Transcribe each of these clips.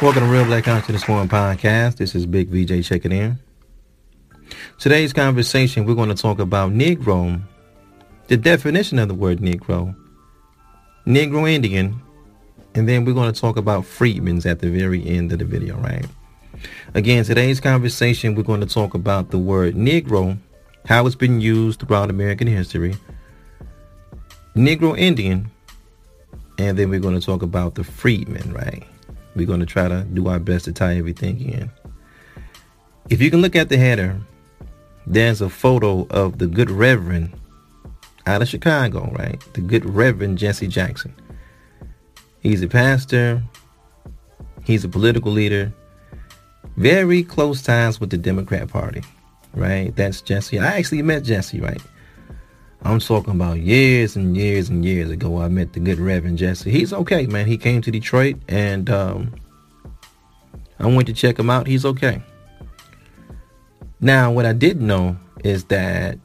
Welcome to Real Black Consciousness Forum podcast. This is Big VJ checking in. Today's conversation, we're going to talk about Negro, the definition of the word Negro, Negro Indian, and then we're going to talk about freedmen's at the very end of the video, right? Again, today's conversation, we're going to talk about the word Negro, how it's been used throughout American history, Negro Indian, and then we're going to talk about the freedmen, right? We're going to try to do our best to tie everything in. If you can look at the header, there's a photo of the good Reverend out of Chicago, right? The good Reverend Jesse Jackson. He's a pastor. He's a political leader. Very close ties with the Democrat Party, right? That's Jesse. I actually met Jesse, right? I'm talking about years and years and years ago. I met the good Reverend Jesse. He's okay, man. He came to Detroit and um, I went to check him out. He's okay. Now, what I did know is that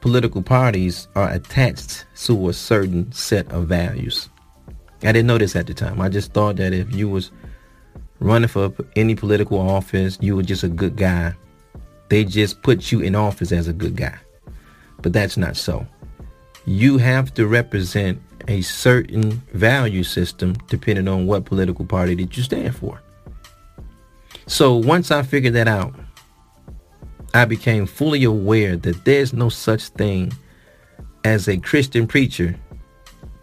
political parties are attached to a certain set of values. I didn't know this at the time. I just thought that if you was running for any political office, you were just a good guy. They just put you in office as a good guy. But that's not so. You have to represent a certain value system depending on what political party that you stand for. So once I figured that out, I became fully aware that there's no such thing as a Christian preacher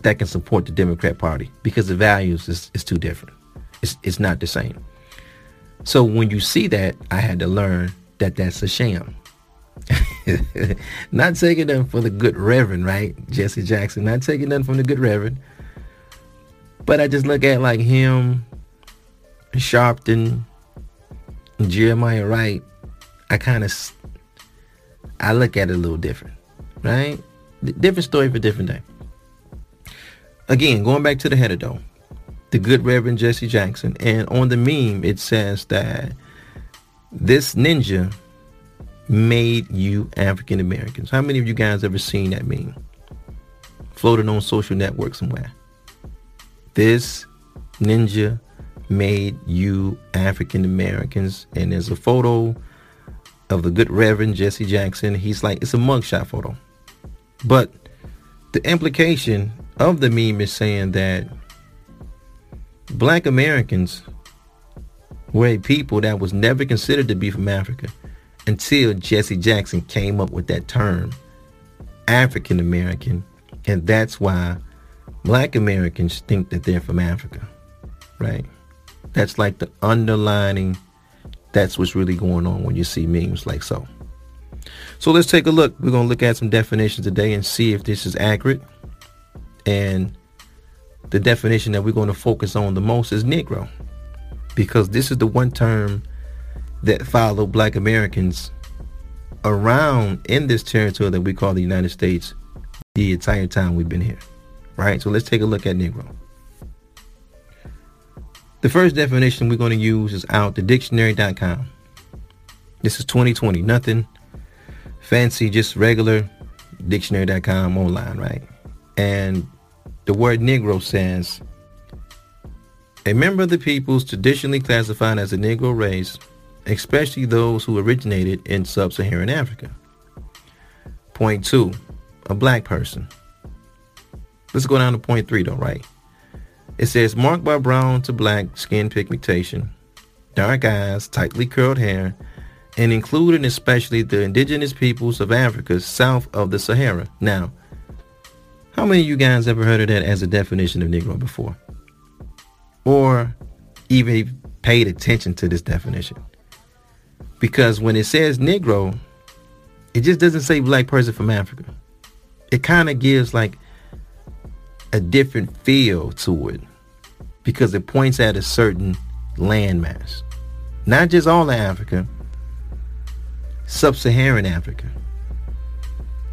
that can support the Democrat Party because the values is, is too different. It's, it's not the same. So when you see that, I had to learn that that's a sham. not taking them for the good reverend, right? Jesse Jackson. Not taking them from the good reverend. But I just look at like him, Sharpton, Jeremiah Wright. I kind of, I look at it a little different, right? Different story for different day. Again, going back to the header though, the good Reverend Jesse Jackson, and on the meme it says that this ninja made you African Americans. How many of you guys ever seen that meme? Floating on social network somewhere. This ninja made you African Americans. And there's a photo of the good Reverend Jesse Jackson. He's like, it's a mugshot photo. But the implication of the meme is saying that black Americans were a people that was never considered to be from Africa until Jesse Jackson came up with that term, African American, and that's why black Americans think that they're from Africa, right? That's like the underlining, that's what's really going on when you see memes like so. So let's take a look. We're going to look at some definitions today and see if this is accurate. And the definition that we're going to focus on the most is Negro, because this is the one term that follow black Americans around in this territory that we call the United States the entire time we've been here. Right? So let's take a look at Negro. The first definition we're going to use is out the dictionary.com. This is 2020. Nothing fancy, just regular dictionary.com online, right? And the word Negro says a member of the peoples traditionally classified as a Negro race especially those who originated in sub-Saharan Africa. Point two, a black person. Let's go down to point three though, right? It says marked by brown to black skin pigmentation, dark eyes, tightly curled hair, and including especially the indigenous peoples of Africa south of the Sahara. Now, how many of you guys ever heard of that as a definition of Negro before? Or even paid attention to this definition? Because when it says Negro, it just doesn't say black person from Africa. It kind of gives like a different feel to it because it points at a certain landmass. Not just all of Africa, sub-Saharan Africa.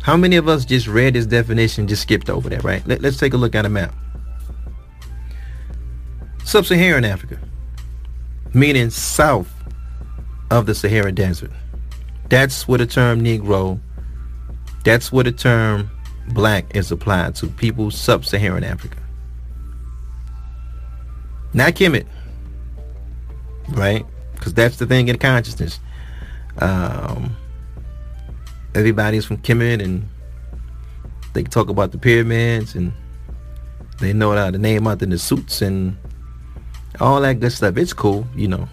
How many of us just read this definition, just skipped over that, right? Let, us take a look at a map. Sub-Saharan Africa, meaning south of the Sahara Desert. That's where the term Negro, that's where the term black is applied to people sub-Saharan Africa. Not Kemet. right? Because that's the thing in consciousness. Um, everybody's from Kemet and they talk about the pyramids and they know how to name out in the suits and all that good stuff. It's cool, you know.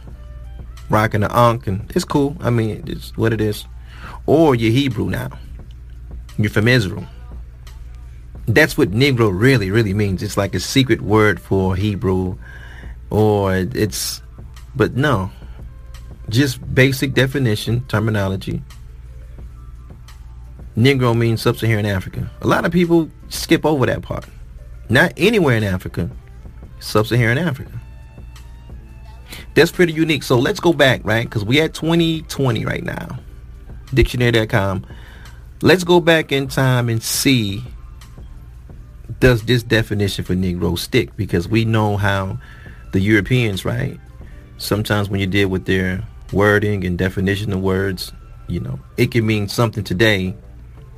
Rocking the Ankh and it's cool. I mean, it's what it is. Or you're Hebrew now. You're from Israel. That's what Negro really, really means. It's like a secret word for Hebrew or it's, but no. Just basic definition, terminology. Negro means sub-Saharan Africa. A lot of people skip over that part. Not anywhere in Africa, sub-Saharan Africa. That's pretty unique. So let's go back, right? Because we at 2020 right now. Dictionary.com. Let's go back in time and see does this definition for Negro stick? Because we know how the Europeans, right? Sometimes when you deal with their wording and definition of words, you know, it can mean something today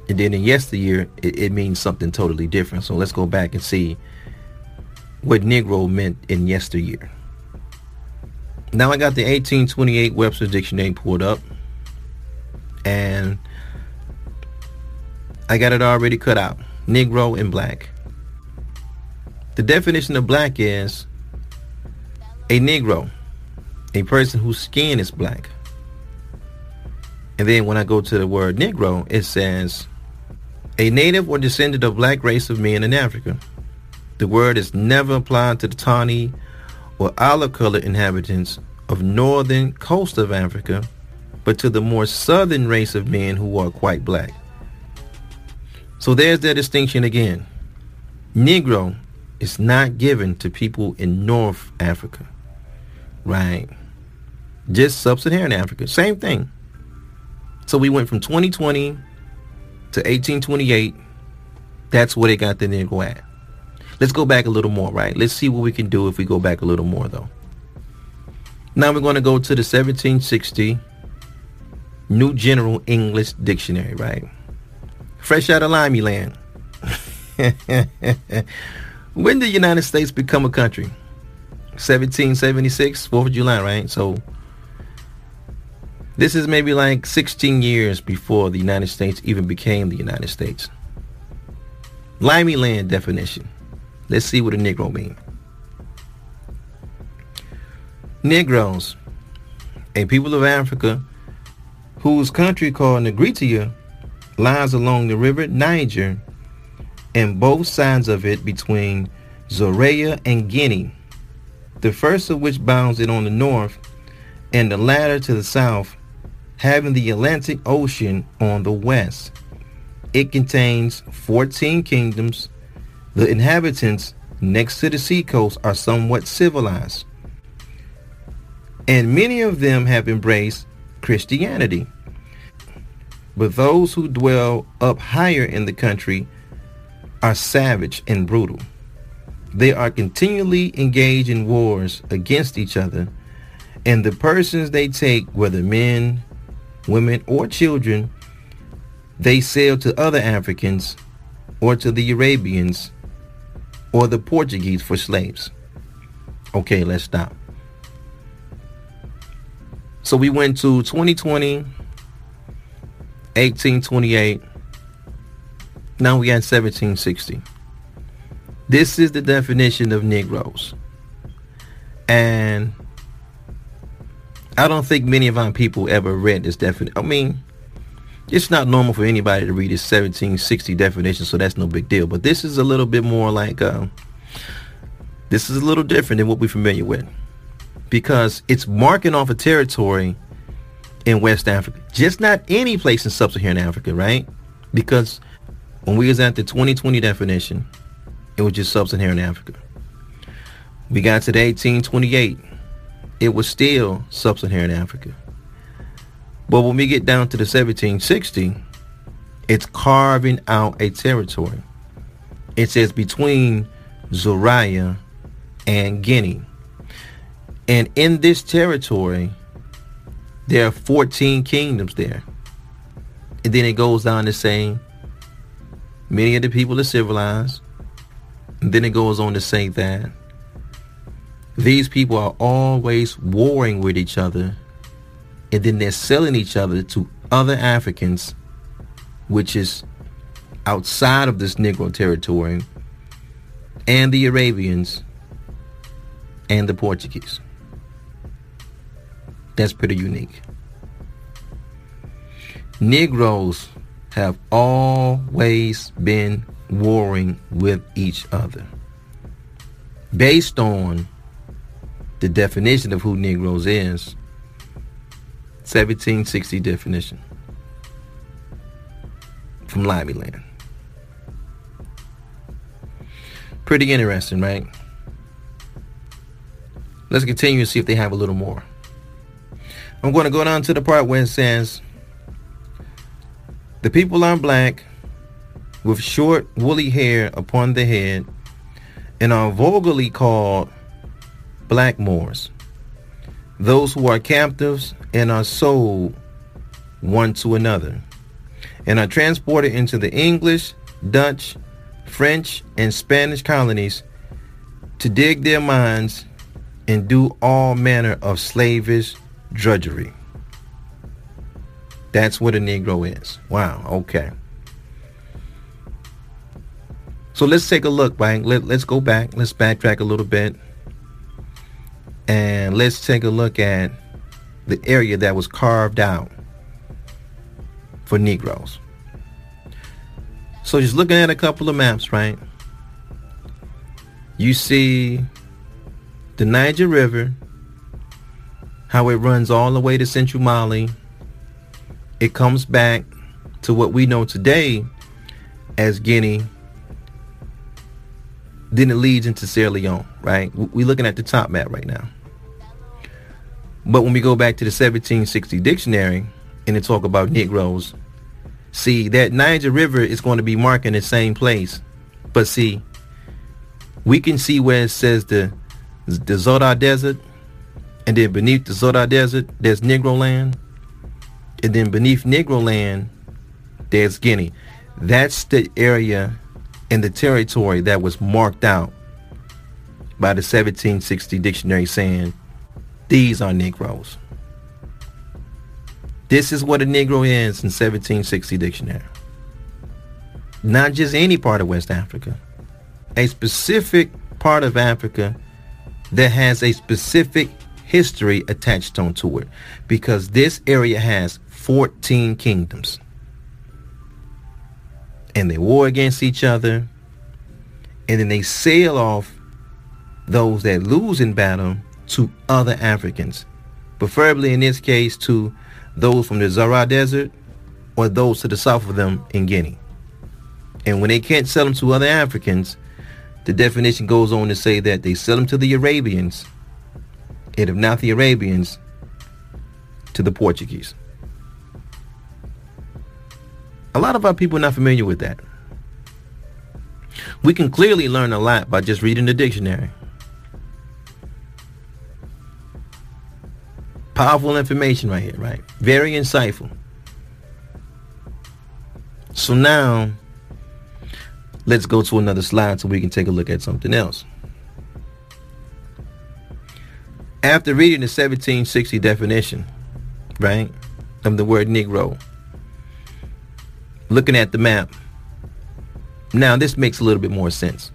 and then in yesteryear, it, it means something totally different. So let's go back and see what Negro meant in yesteryear. Now I got the 1828 Webster's Dictionary pulled up. And I got it already cut out. Negro and black. The definition of black is a Negro, a person whose skin is black. And then when I go to the word Negro, it says a native or descendant of black race of men in Africa. The word is never applied to the tawny or olive-colored inhabitants of northern coast of Africa, but to the more southern race of men who are quite black. So there's that distinction again. Negro is not given to people in North Africa, right? Just sub-Saharan Africa, same thing. So we went from 2020 to 1828, that's where they got the Negro at. Let's go back a little more, right? Let's see what we can do if we go back a little more, though. Now we're going to go to the 1760 New General English Dictionary, right? Fresh out of Limey land. when did the United States become a country? 1776, 4th of July, right? So this is maybe like 16 years before the United States even became the United States. Limey land definition. Let's see what a Negro means. Negroes, a people of Africa whose country called Negritia lies along the river Niger and both sides of it between Zorea and Guinea, the first of which bounds it on the north and the latter to the south having the Atlantic Ocean on the west. It contains 14 kingdoms. The inhabitants next to the seacoast are somewhat civilized. And many of them have embraced Christianity. But those who dwell up higher in the country are savage and brutal. They are continually engaged in wars against each other, and the persons they take, whether men, women, or children they sell to other Africans or to the Arabians or the Portuguese for slaves. Okay, let's stop. So we went to 2020, 1828. Now we got 1760. This is the definition of Negroes. And I don't think many of our people ever read this definition. I mean, it's not normal for anybody to read this 1760 definition, so that's no big deal. But this is a little bit more like, uh, this is a little different than what we're familiar with. Because it's marking off a territory in West Africa. Just not any place in Sub-Saharan Africa, right? Because when we was at the 2020 definition, it was just Sub-Saharan Africa. We got to the 1828 it was still sub-Saharan Africa. But when we get down to the 1760, it's carving out a territory. It says between Zoria and Guinea. And in this territory, there are 14 kingdoms there. And then it goes on to say many of the people are civilized. And then it goes on to say that These people are always warring with each other and then they're selling each other to other Africans, which is outside of this Negro territory, and the Arabians and the Portuguese. That's pretty unique. Negroes have always been warring with each other based on the definition of who Negroes is 1760 definition from Limey Land. Pretty interesting, right? Let's continue and see if they have a little more. I'm going to go down to the part where it says the people are black with short woolly hair upon the head and are vulgarly called black Moors. Those who are captives and are sold one to another and are transported into the English, Dutch, French, and Spanish colonies to dig their mines and do all manner of slavish drudgery. That's what a Negro is. Wow, okay. So let's take a look, right? Let, let's go back. Let's backtrack a little bit. And let's take a look at the area that was carved out for Negroes. So just looking at a couple of maps, right? You see the Niger River, how it runs all the way to central Mali. It comes back to what we know today as Guinea. Then it leads into Sierra Leone, right? We're looking at the top map right now. But when we go back to the 1760 dictionary and they talk about Negroes, see that Niger River is going to be marking the same place. But see, we can see where it says the the Zodar Desert, and then beneath the Zodar Desert, there's Negro land, and then beneath Negro land, there's Guinea. That's the area in the territory that was marked out by the 1760 dictionary saying these are Negroes. This is what a Negro is in 1760 dictionary. Not just any part of West Africa. A specific part of Africa that has a specific history attached onto it. Because this area has 14 kingdoms. And they war against each other. And then they sail off those that lose in battle to other Africans, preferably in this case to those from the Zara Desert or those to the south of them in Guinea. And when they can't sell them to other Africans, the definition goes on to say that they sell them to the Arabians, and if not the Arabians, to the Portuguese. A lot of our people are not familiar with that. We can clearly learn a lot by just reading the dictionary. Powerful information right here, right? Very insightful. So now, let's go to another slide so we can take a look at something else. After reading the 1760 definition, right, of the word Negro, looking at the map, now this makes a little bit more sense.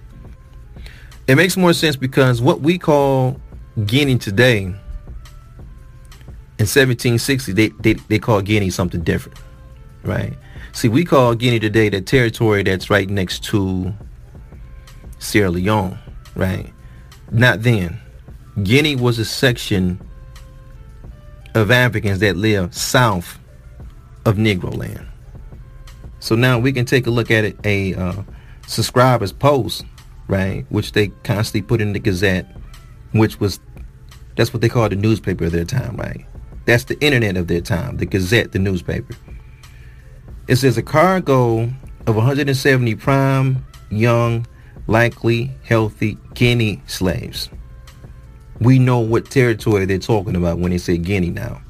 It makes more sense because what we call Guinea today in 1760 they, they, they call Guinea something different, right? See, we call Guinea today the territory that's right next to Sierra Leone, right? Not then. Guinea was a section of Africans that live south of Negro land. So now we can take a look at it, a uh, subscriber's post, right, which they constantly put in the Gazette, which was that's what they called the newspaper of their time, right? That's the internet of their time, the Gazette, the newspaper. It says a cargo of 170 prime, young, likely, healthy Guinea slaves. We know what territory they're talking about when they say Guinea now.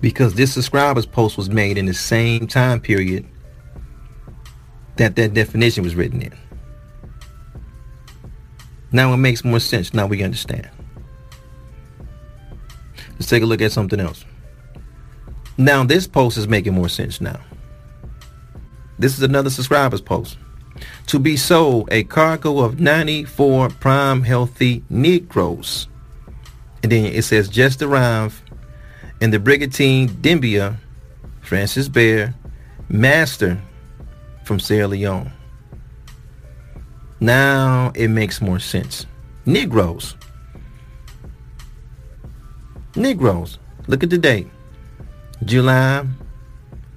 Because this subscriber's post was made in the same time period that that definition was written in. Now it makes more sense. Now we understand. Let's take a look at something else. Now this post is making more sense now. This is another subscriber's post. To be sold a cargo of 94 prime healthy Negroes. And then it says just arrived in the Brigantine Dembia, Francis Bare, Master from Sierra Leone. Now it makes more sense. Negroes. Negroes. Look at the date. July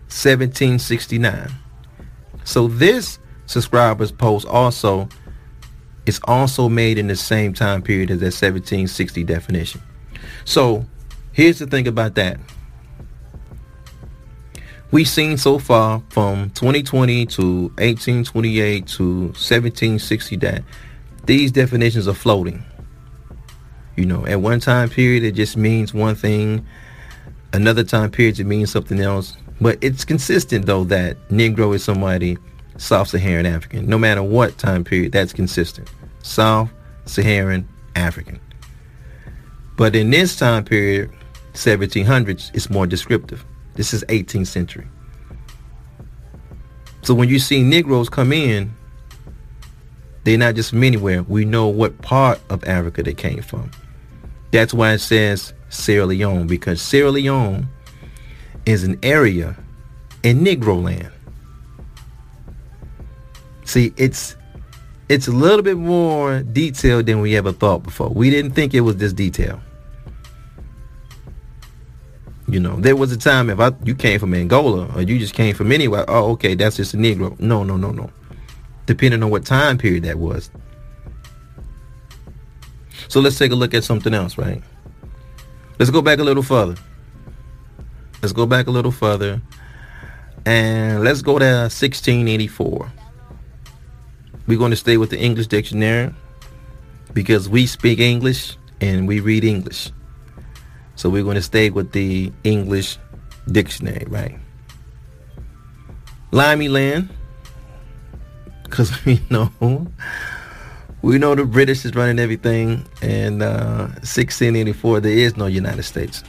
1769. So this subscriber's post also is also made in the same time period as that 1760 definition. So here's the thing about that. We've seen so far from 2020 to 1828 to 1760 that these definitions are floating. You know, at one time period it just means one thing. Another time period it means something else. But it's consistent though that Negro is somebody South-Saharan African. No matter what time period, that's consistent. South-Saharan African. But in this time period, 1700s, it's more descriptive. This is 18th century. So when you see Negroes come in, they're not just from anywhere. We know what part of Africa they came from. That's why it says Sierra Leone, because Sierra Leone is an area in Negro land. See, it's it's a little bit more detailed than we ever thought before. We didn't think it was this detailed. You know, there was a time if I you came from Angola or you just came from anywhere, oh okay, that's just a Negro. No, no, no, no. Depending on what time period that was. So let's take a look at something else, right? Let's go back a little further. Let's go back a little further. And let's go to 1684. We're going to stay with the English dictionary because we speak English and we read English. So we're going to stay with the English dictionary, right? Limey land, because we know we know the British is running everything, and uh, 1684 there is no United States.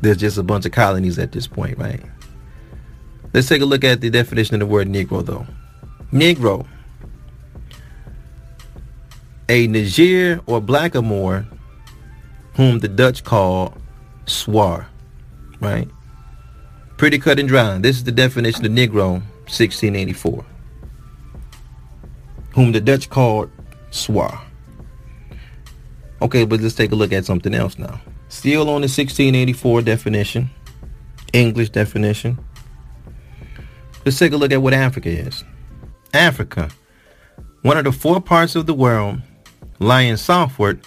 There's just a bunch of colonies at this point, right? Let's take a look at the definition of the word Negro, though. Negro, a Niger or blackamoor whom the Dutch call Swar, right? Pretty cut and dry. This is the definition of Negro, 1684, whom the Dutch called Swar. Okay, but let's take a look at something else now. Still on the 1684 definition, English definition. Let's take a look at what Africa is. Africa, one of the four parts of the world lying southward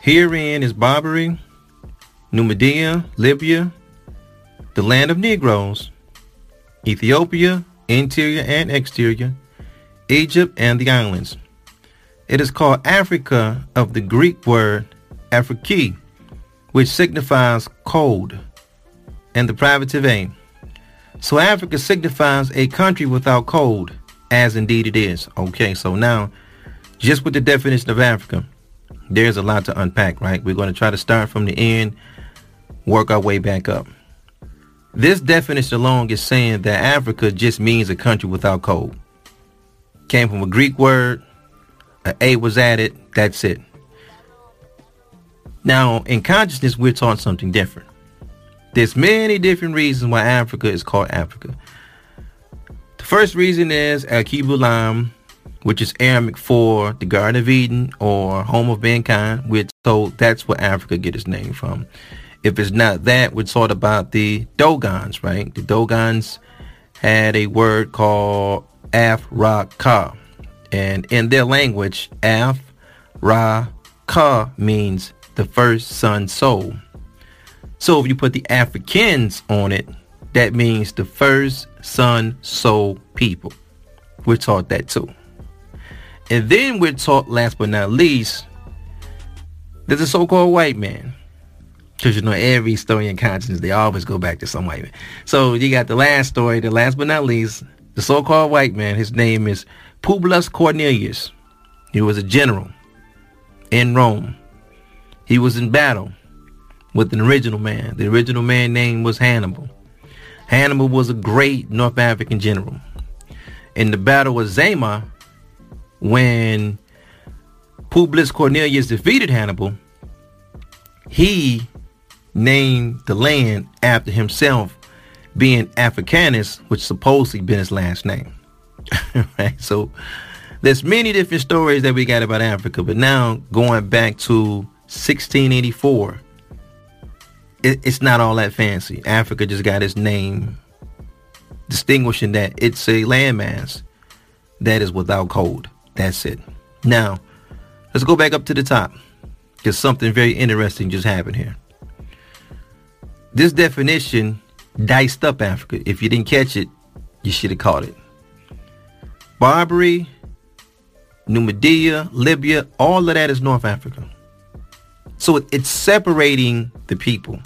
Herein is Barbary, Numidia, Libya, the land of Negroes, Ethiopia, interior and exterior, Egypt, and the islands. It is called Africa of the Greek word Afriki, which signifies cold, and the privative aim. So Africa signifies a country without cold, as indeed it is. Okay, so now, just with the definition of Africa, there's a lot to unpack, right? We're going to try to start from the end, work our way back up. This definition alone is saying that Africa just means a country without cold. Came from a Greek word, an A was added, that's it. Now, in consciousness, we're taught something different. There's many different reasons why Africa is called Africa. First reason is uh, Alkebulan, which is Aramaic for the Garden of Eden or home of mankind. We're told that's where Africa get its name from. If it's not that, we're taught about the Dogons, right? The Dogons had a word called Af Ra Ka. And in their language, Af Ra Ka means the first sun soul. So if you put the Africans on it, that means the first sun soul people. We're taught that too. And then we're taught, last but not least, there's a so-called white man. Because you know, every story in conscience, they always go back to some white man. So you got the last story, the last but not least, the so-called white man. His name is Publius Cornelius. He was a general in Rome. He was in battle with an original man. The original man name was Hannibal. Hannibal was a great North African general. In the battle of Zama, when Publius Cornelius defeated Hannibal, he named the land after himself being Africanus, which supposedly been his last name. right? So there's many different stories that we got about Africa, but now going back to 1684, it, it's not all that fancy. Africa just got its name distinguishing that it's a landmass that is without code. That's it. Now, let's go back up to the top because something very interesting just happened here. This definition diced up Africa. If you didn't catch it, you should have caught it. Barbary, Numidia, Libya, all of that is North Africa. So it's separating the people.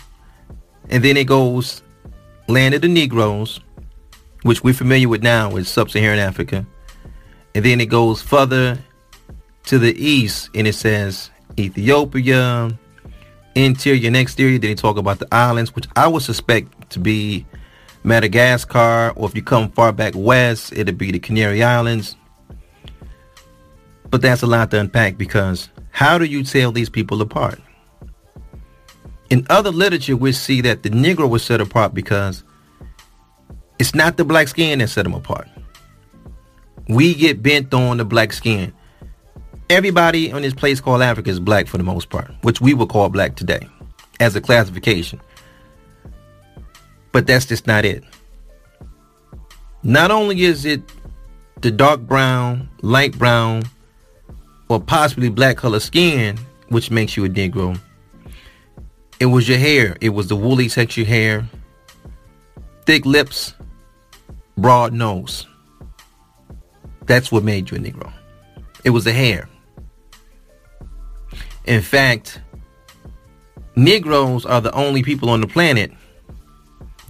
And then it goes land of the Negroes, which we're familiar with now with sub-Saharan Africa. And then it goes further to the east and it says Ethiopia, interior and exterior. Then they talk about the islands, which I would suspect to be Madagascar, or if you come far back west, it'd be the Canary Islands. But that's a lot to unpack because how do you tell these people apart? In other literature, we see that the Negro was set apart because it's not the black skin that set them apart. We get bent on the black skin. Everybody on this place called Africa is black for the most part, which we would call black today as a classification. But that's just not it. Not only is it the dark brown, light brown, or possibly black color skin, which makes you a Negro. It was your hair. It was the woolly texture hair, thick lips, broad nose. That's what made you a Negro. It was the hair. In fact, Negroes are the only people on the planet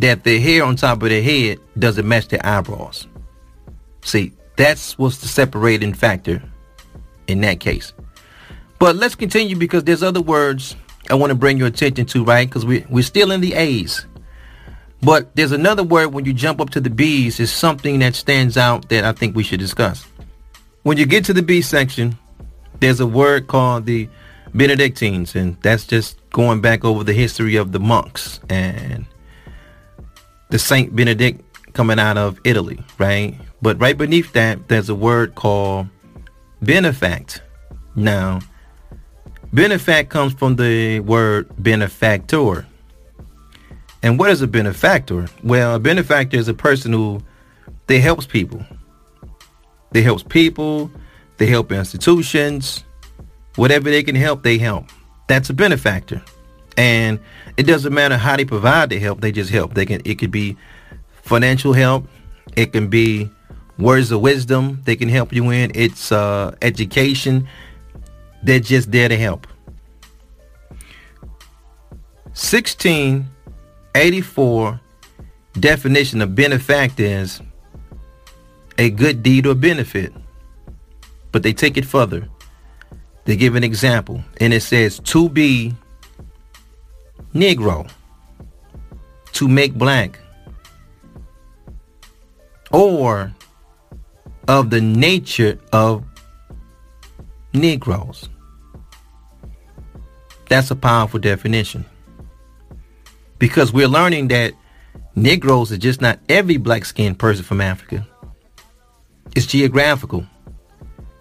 that the hair on top of their head doesn't match their eyebrows. See, that's what's the separating factor in that case. But let's continue because there's other words I want to bring your attention to, right? Because we, we're still in the A's. But there's another word when you jump up to the B's is something that stands out that I think we should discuss. When you get to the B section, there's a word called the Benedictines, and that's just going back over the history of the monks and the Saint Benedict coming out of Italy, right? But right beneath that, there's a word called benefact. Now, benefact comes from the word benefactor. And what is a benefactor? Well, a benefactor is a person who they helps people. They helps people, they help institutions, whatever they can help, they help. That's a benefactor. And it doesn't matter how they provide the help, they just help. They can it could be financial help, it can be words of wisdom they can help you in. It's uh, education. They're just there to help. 1684 definition of benefactor is a good deed or benefit. But they take it further. They give an example and it says to be Negro, to make black, or of the nature of Negroes. That's a powerful definition. Because we're learning that Negroes are just not every black skinned person from Africa. It's geographical.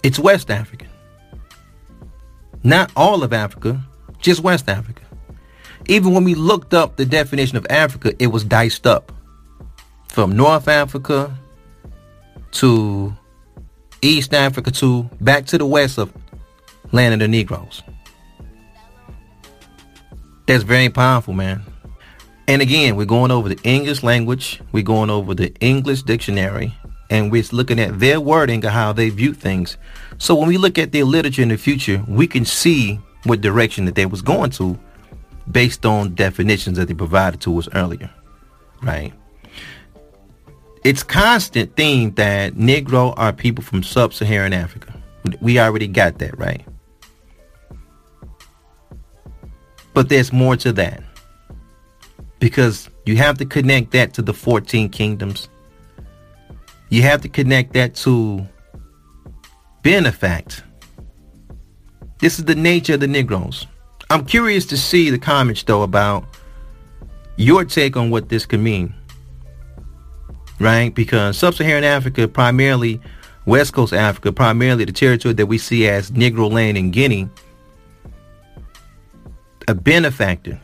It's West African. Not all of Africa, just West Africa. Even when we looked up the definition of Africa, it was diced up. From North Africa to East Africa to back to the west of land of the Negroes. That's very powerful, man. And again, we're going over the English language, we're going over the English dictionary, and we're looking at their wording of how they view things. So when we look at their literature in the future, we can see what direction that they was going to based on definitions that they provided to us earlier. Right? It's constant theme that Negro are people from sub-Saharan Africa. We already got that, right? But there's more to that. Because you have to connect that to the 14 kingdoms. You have to connect that to benefact. This is the nature of the Negroes. I'm curious to see the comments though about your take on what this could mean. Right? Because sub-Saharan Africa, primarily West Coast Africa, primarily the territory that we see as Negro land in Guinea, a benefactor.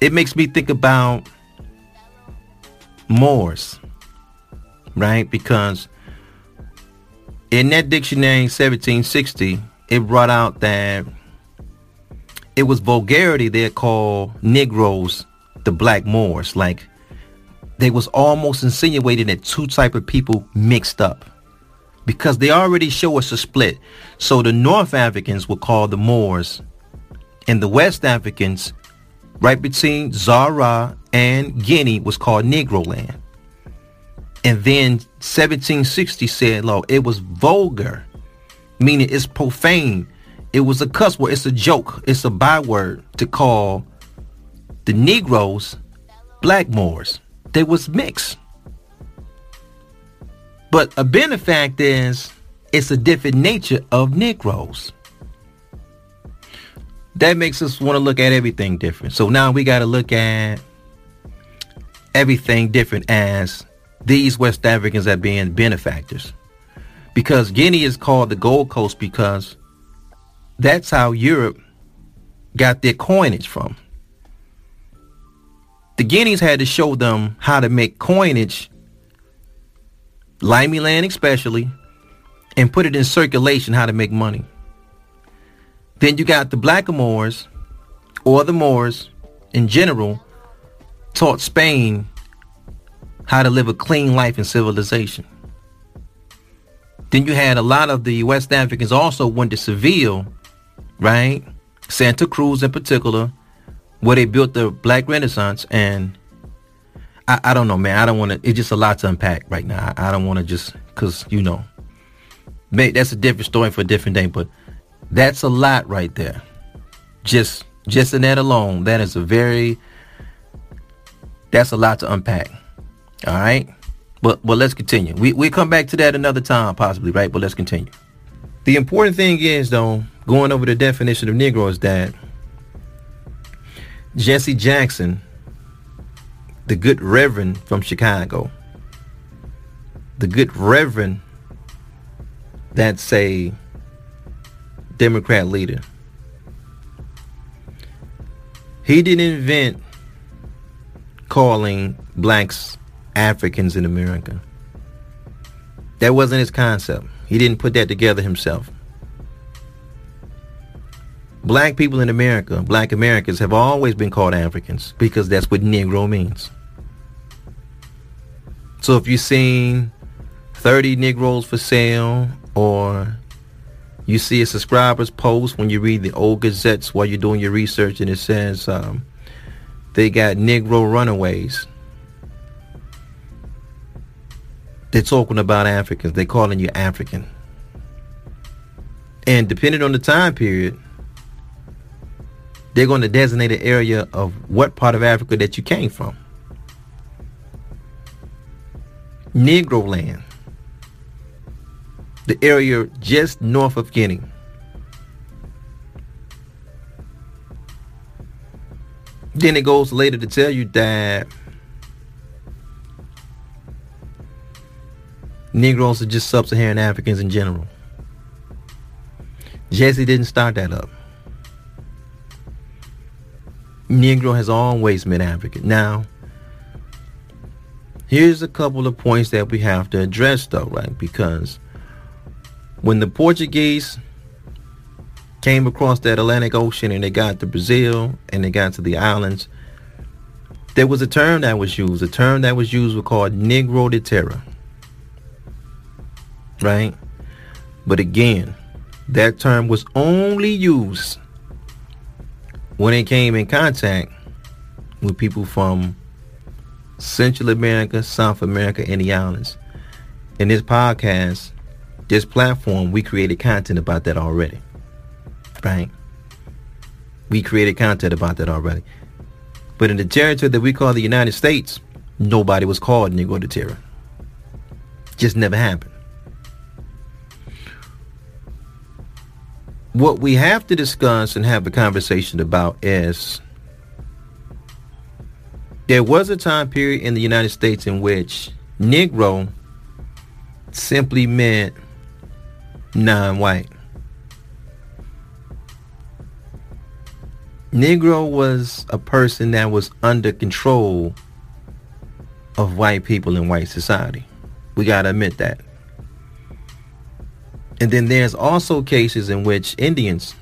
It makes me think about Moors, right? Because in that dictionary 1760, it brought out that it was vulgarity they called Negroes the black Moors. Like they was almost insinuating that two type of people mixed up because they already show us a split. So the North Africans were called the Moors and the West Africans right between Zara and Guinea was called Negro land. And then 1760 said, "Lo, it was vulgar, meaning it's profane. It was a cuss word. It's a joke. It's a byword to call the Negroes black Moors. They was mixed. But a benefact is it's a different nature of Negroes. That makes us want to look at everything different. So now we got to look at everything different as these West Africans are being benefactors. Because Guinea is called the Gold Coast because that's how Europe got their coinage from. The Guineas had to show them how to make coinage, limey land especially, and put it in circulation how to make money. Then you got the Blackamoors, or the Moors in general, taught Spain how to live a clean life in civilization. Then you had a lot of the West Africans also went to Seville, right? Santa Cruz in particular, where they built the Black Renaissance. And I, I don't know, man. I don't want to. It's just a lot to unpack right now. I, I don't want to just because you know, may, that's a different story for a different day. But that's a lot right there. Just just in that alone, that is a very that's a lot to unpack. All right. But but let's continue. We we come back to that another time possibly, right? But let's continue. The important thing is though, going over the definition of Negro is that Jesse Jackson, the good reverend from Chicago, the good reverend that's a Democrat leader. He didn't invent calling blacks Africans in America. That wasn't his concept. He didn't put that together himself. Black people in America, black Americans, have always been called Africans because that's what Negro means. So if you've seen 30 Negroes for sale or you see a subscriber's post when you read the old gazettes while you're doing your research and it says um, they got Negro runaways. They're talking about Africans. They're calling you African. And depending on the time period, they're going to designate an area of what part of Africa that you came from. Negro land. The area just north of Guinea. Then it goes later to tell you that Negroes are just sub-Saharan Africans in general. Jesse didn't start that up. Negro has always been African. Now, here's a couple of points that we have to address though, right? Because when the Portuguese came across that Atlantic Ocean and they got to Brazil and they got to the islands, there was a term that was used. A term that was used was called Negro de Terra right? But again, that term was only used when it came in contact with people from Central America, South America, and the islands. In this podcast, this platform, we created content about that already. Right? We created content about that already. But in the territory that we call the United States, nobody was called Negro de Terra. Just never happened. What we have to discuss and have a conversation about is there was a time period in the United States in which Negro simply meant non-white. Negro was a person that was under control of white people in white society. We got to admit that. And then there's also cases in which Indians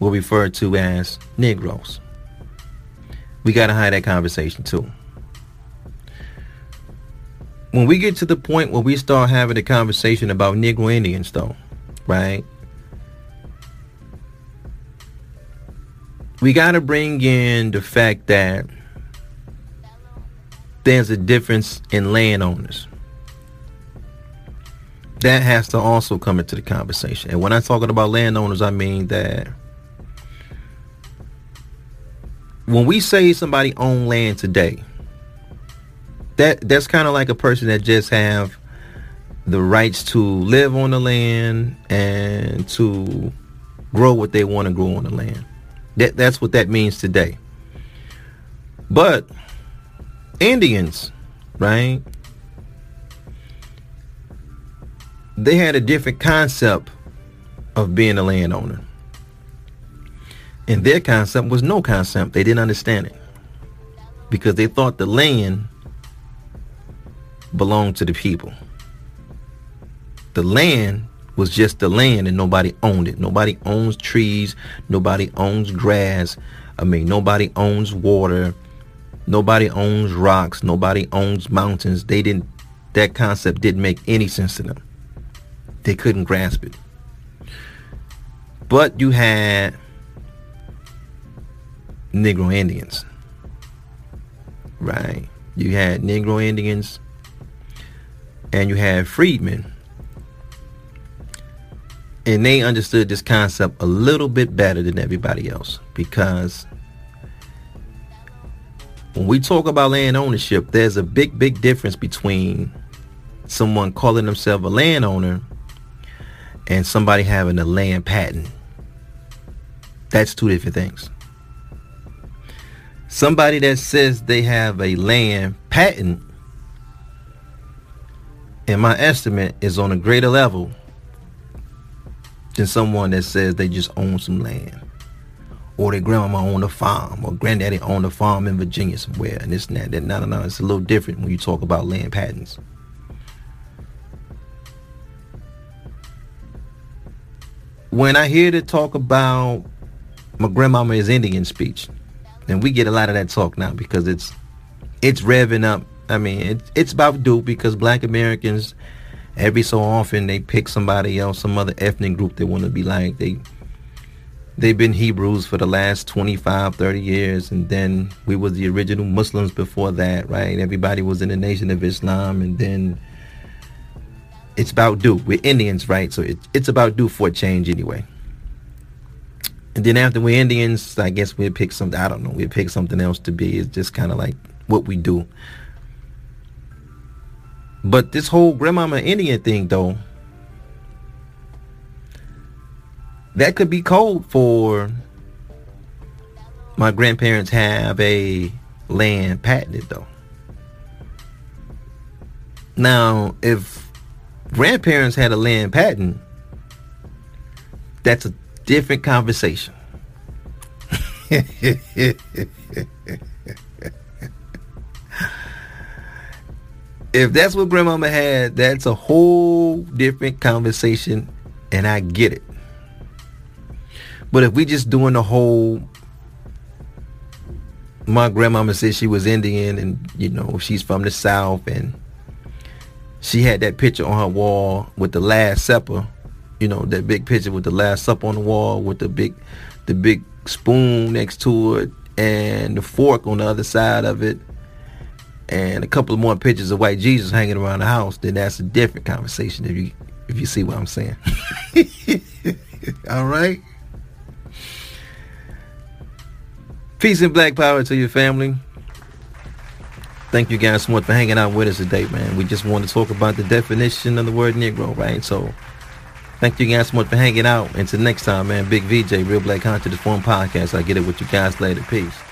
were referred to as Negroes. We got to have that conversation too. When we get to the point where we start having a conversation about Negro Indians, though, right? we got to bring in the fact that there's a difference in landowners. That has to also come into the conversation. And when I'm talking about landowners, I mean that when we say somebody own land today, that that's kind of like a person that just have the rights to live on the land and to grow what they want to grow on the land. That that's what that means today. But Indians, right? They had a different concept of being a landowner. And their concept was no concept. They didn't understand it. Because they thought the land belonged to the people. The land was just the land and nobody owned it. Nobody owns trees. Nobody owns grass. I mean, nobody owns water. Nobody owns rocks. Nobody owns mountains. They didn't, that concept didn't make any sense to them. They couldn't grasp it. But you had Negro Indians, right? You had Negro Indians and you had freedmen and they understood this concept a little bit better than everybody else because when we talk about land ownership, there's a big, big difference between someone calling themselves a landowner and somebody having a land patent. That's two different things. Somebody that says they have a land patent, in my estimate, is on a greater level than someone that says they just own some land. Or their grandma owned a farm, or granddaddy owned a farm in Virginia somewhere, and this and that. that no, no, no. It's a little different when you talk about land patents. When I hear to talk about my grandmama is Indian speech, and we get a lot of that talk now because it's it's revving up. I mean, it, it's about due because black Americans every so often they pick somebody else, some other ethnic group they want to be like. They they've been Hebrews for the last 25, 30 years, and then we was the original Muslims before that, right? Everybody was in the Nation of Islam, and then it's about due. We're Indians, right? So it, it's about due for a change anyway. And then after we're Indians, I guess we'll pick something. I don't know. We'll pick something else to be. It's just kind of like what we do. But this whole grandmama Indian thing, though, that could be code for my grandparents have a land patented, though. Now, if grandparents had a land patent, that's a different conversation. if that's what grandmama had, that's a whole different conversation, and I get it. But if we just doing the whole, my grandmama said she was Indian, and you know she's from the South, and she had that picture on her wall with the Last Supper, you know that big picture with the Last Supper on the wall with the big, the big spoon next to it, and the fork on the other side of it and a couple more pictures of white Jesus hanging around the house, then that's a different conversation if you if you see what I'm saying. All right. Peace and black power to your family. Thank you guys so much for hanging out with us today, man. We just want to talk about the definition of the word Negro, right? So thank you guys so much for hanging out. Until next time, man. Big VJ, Real Black Conscious Form Podcast. I get it with you guys later. Peace.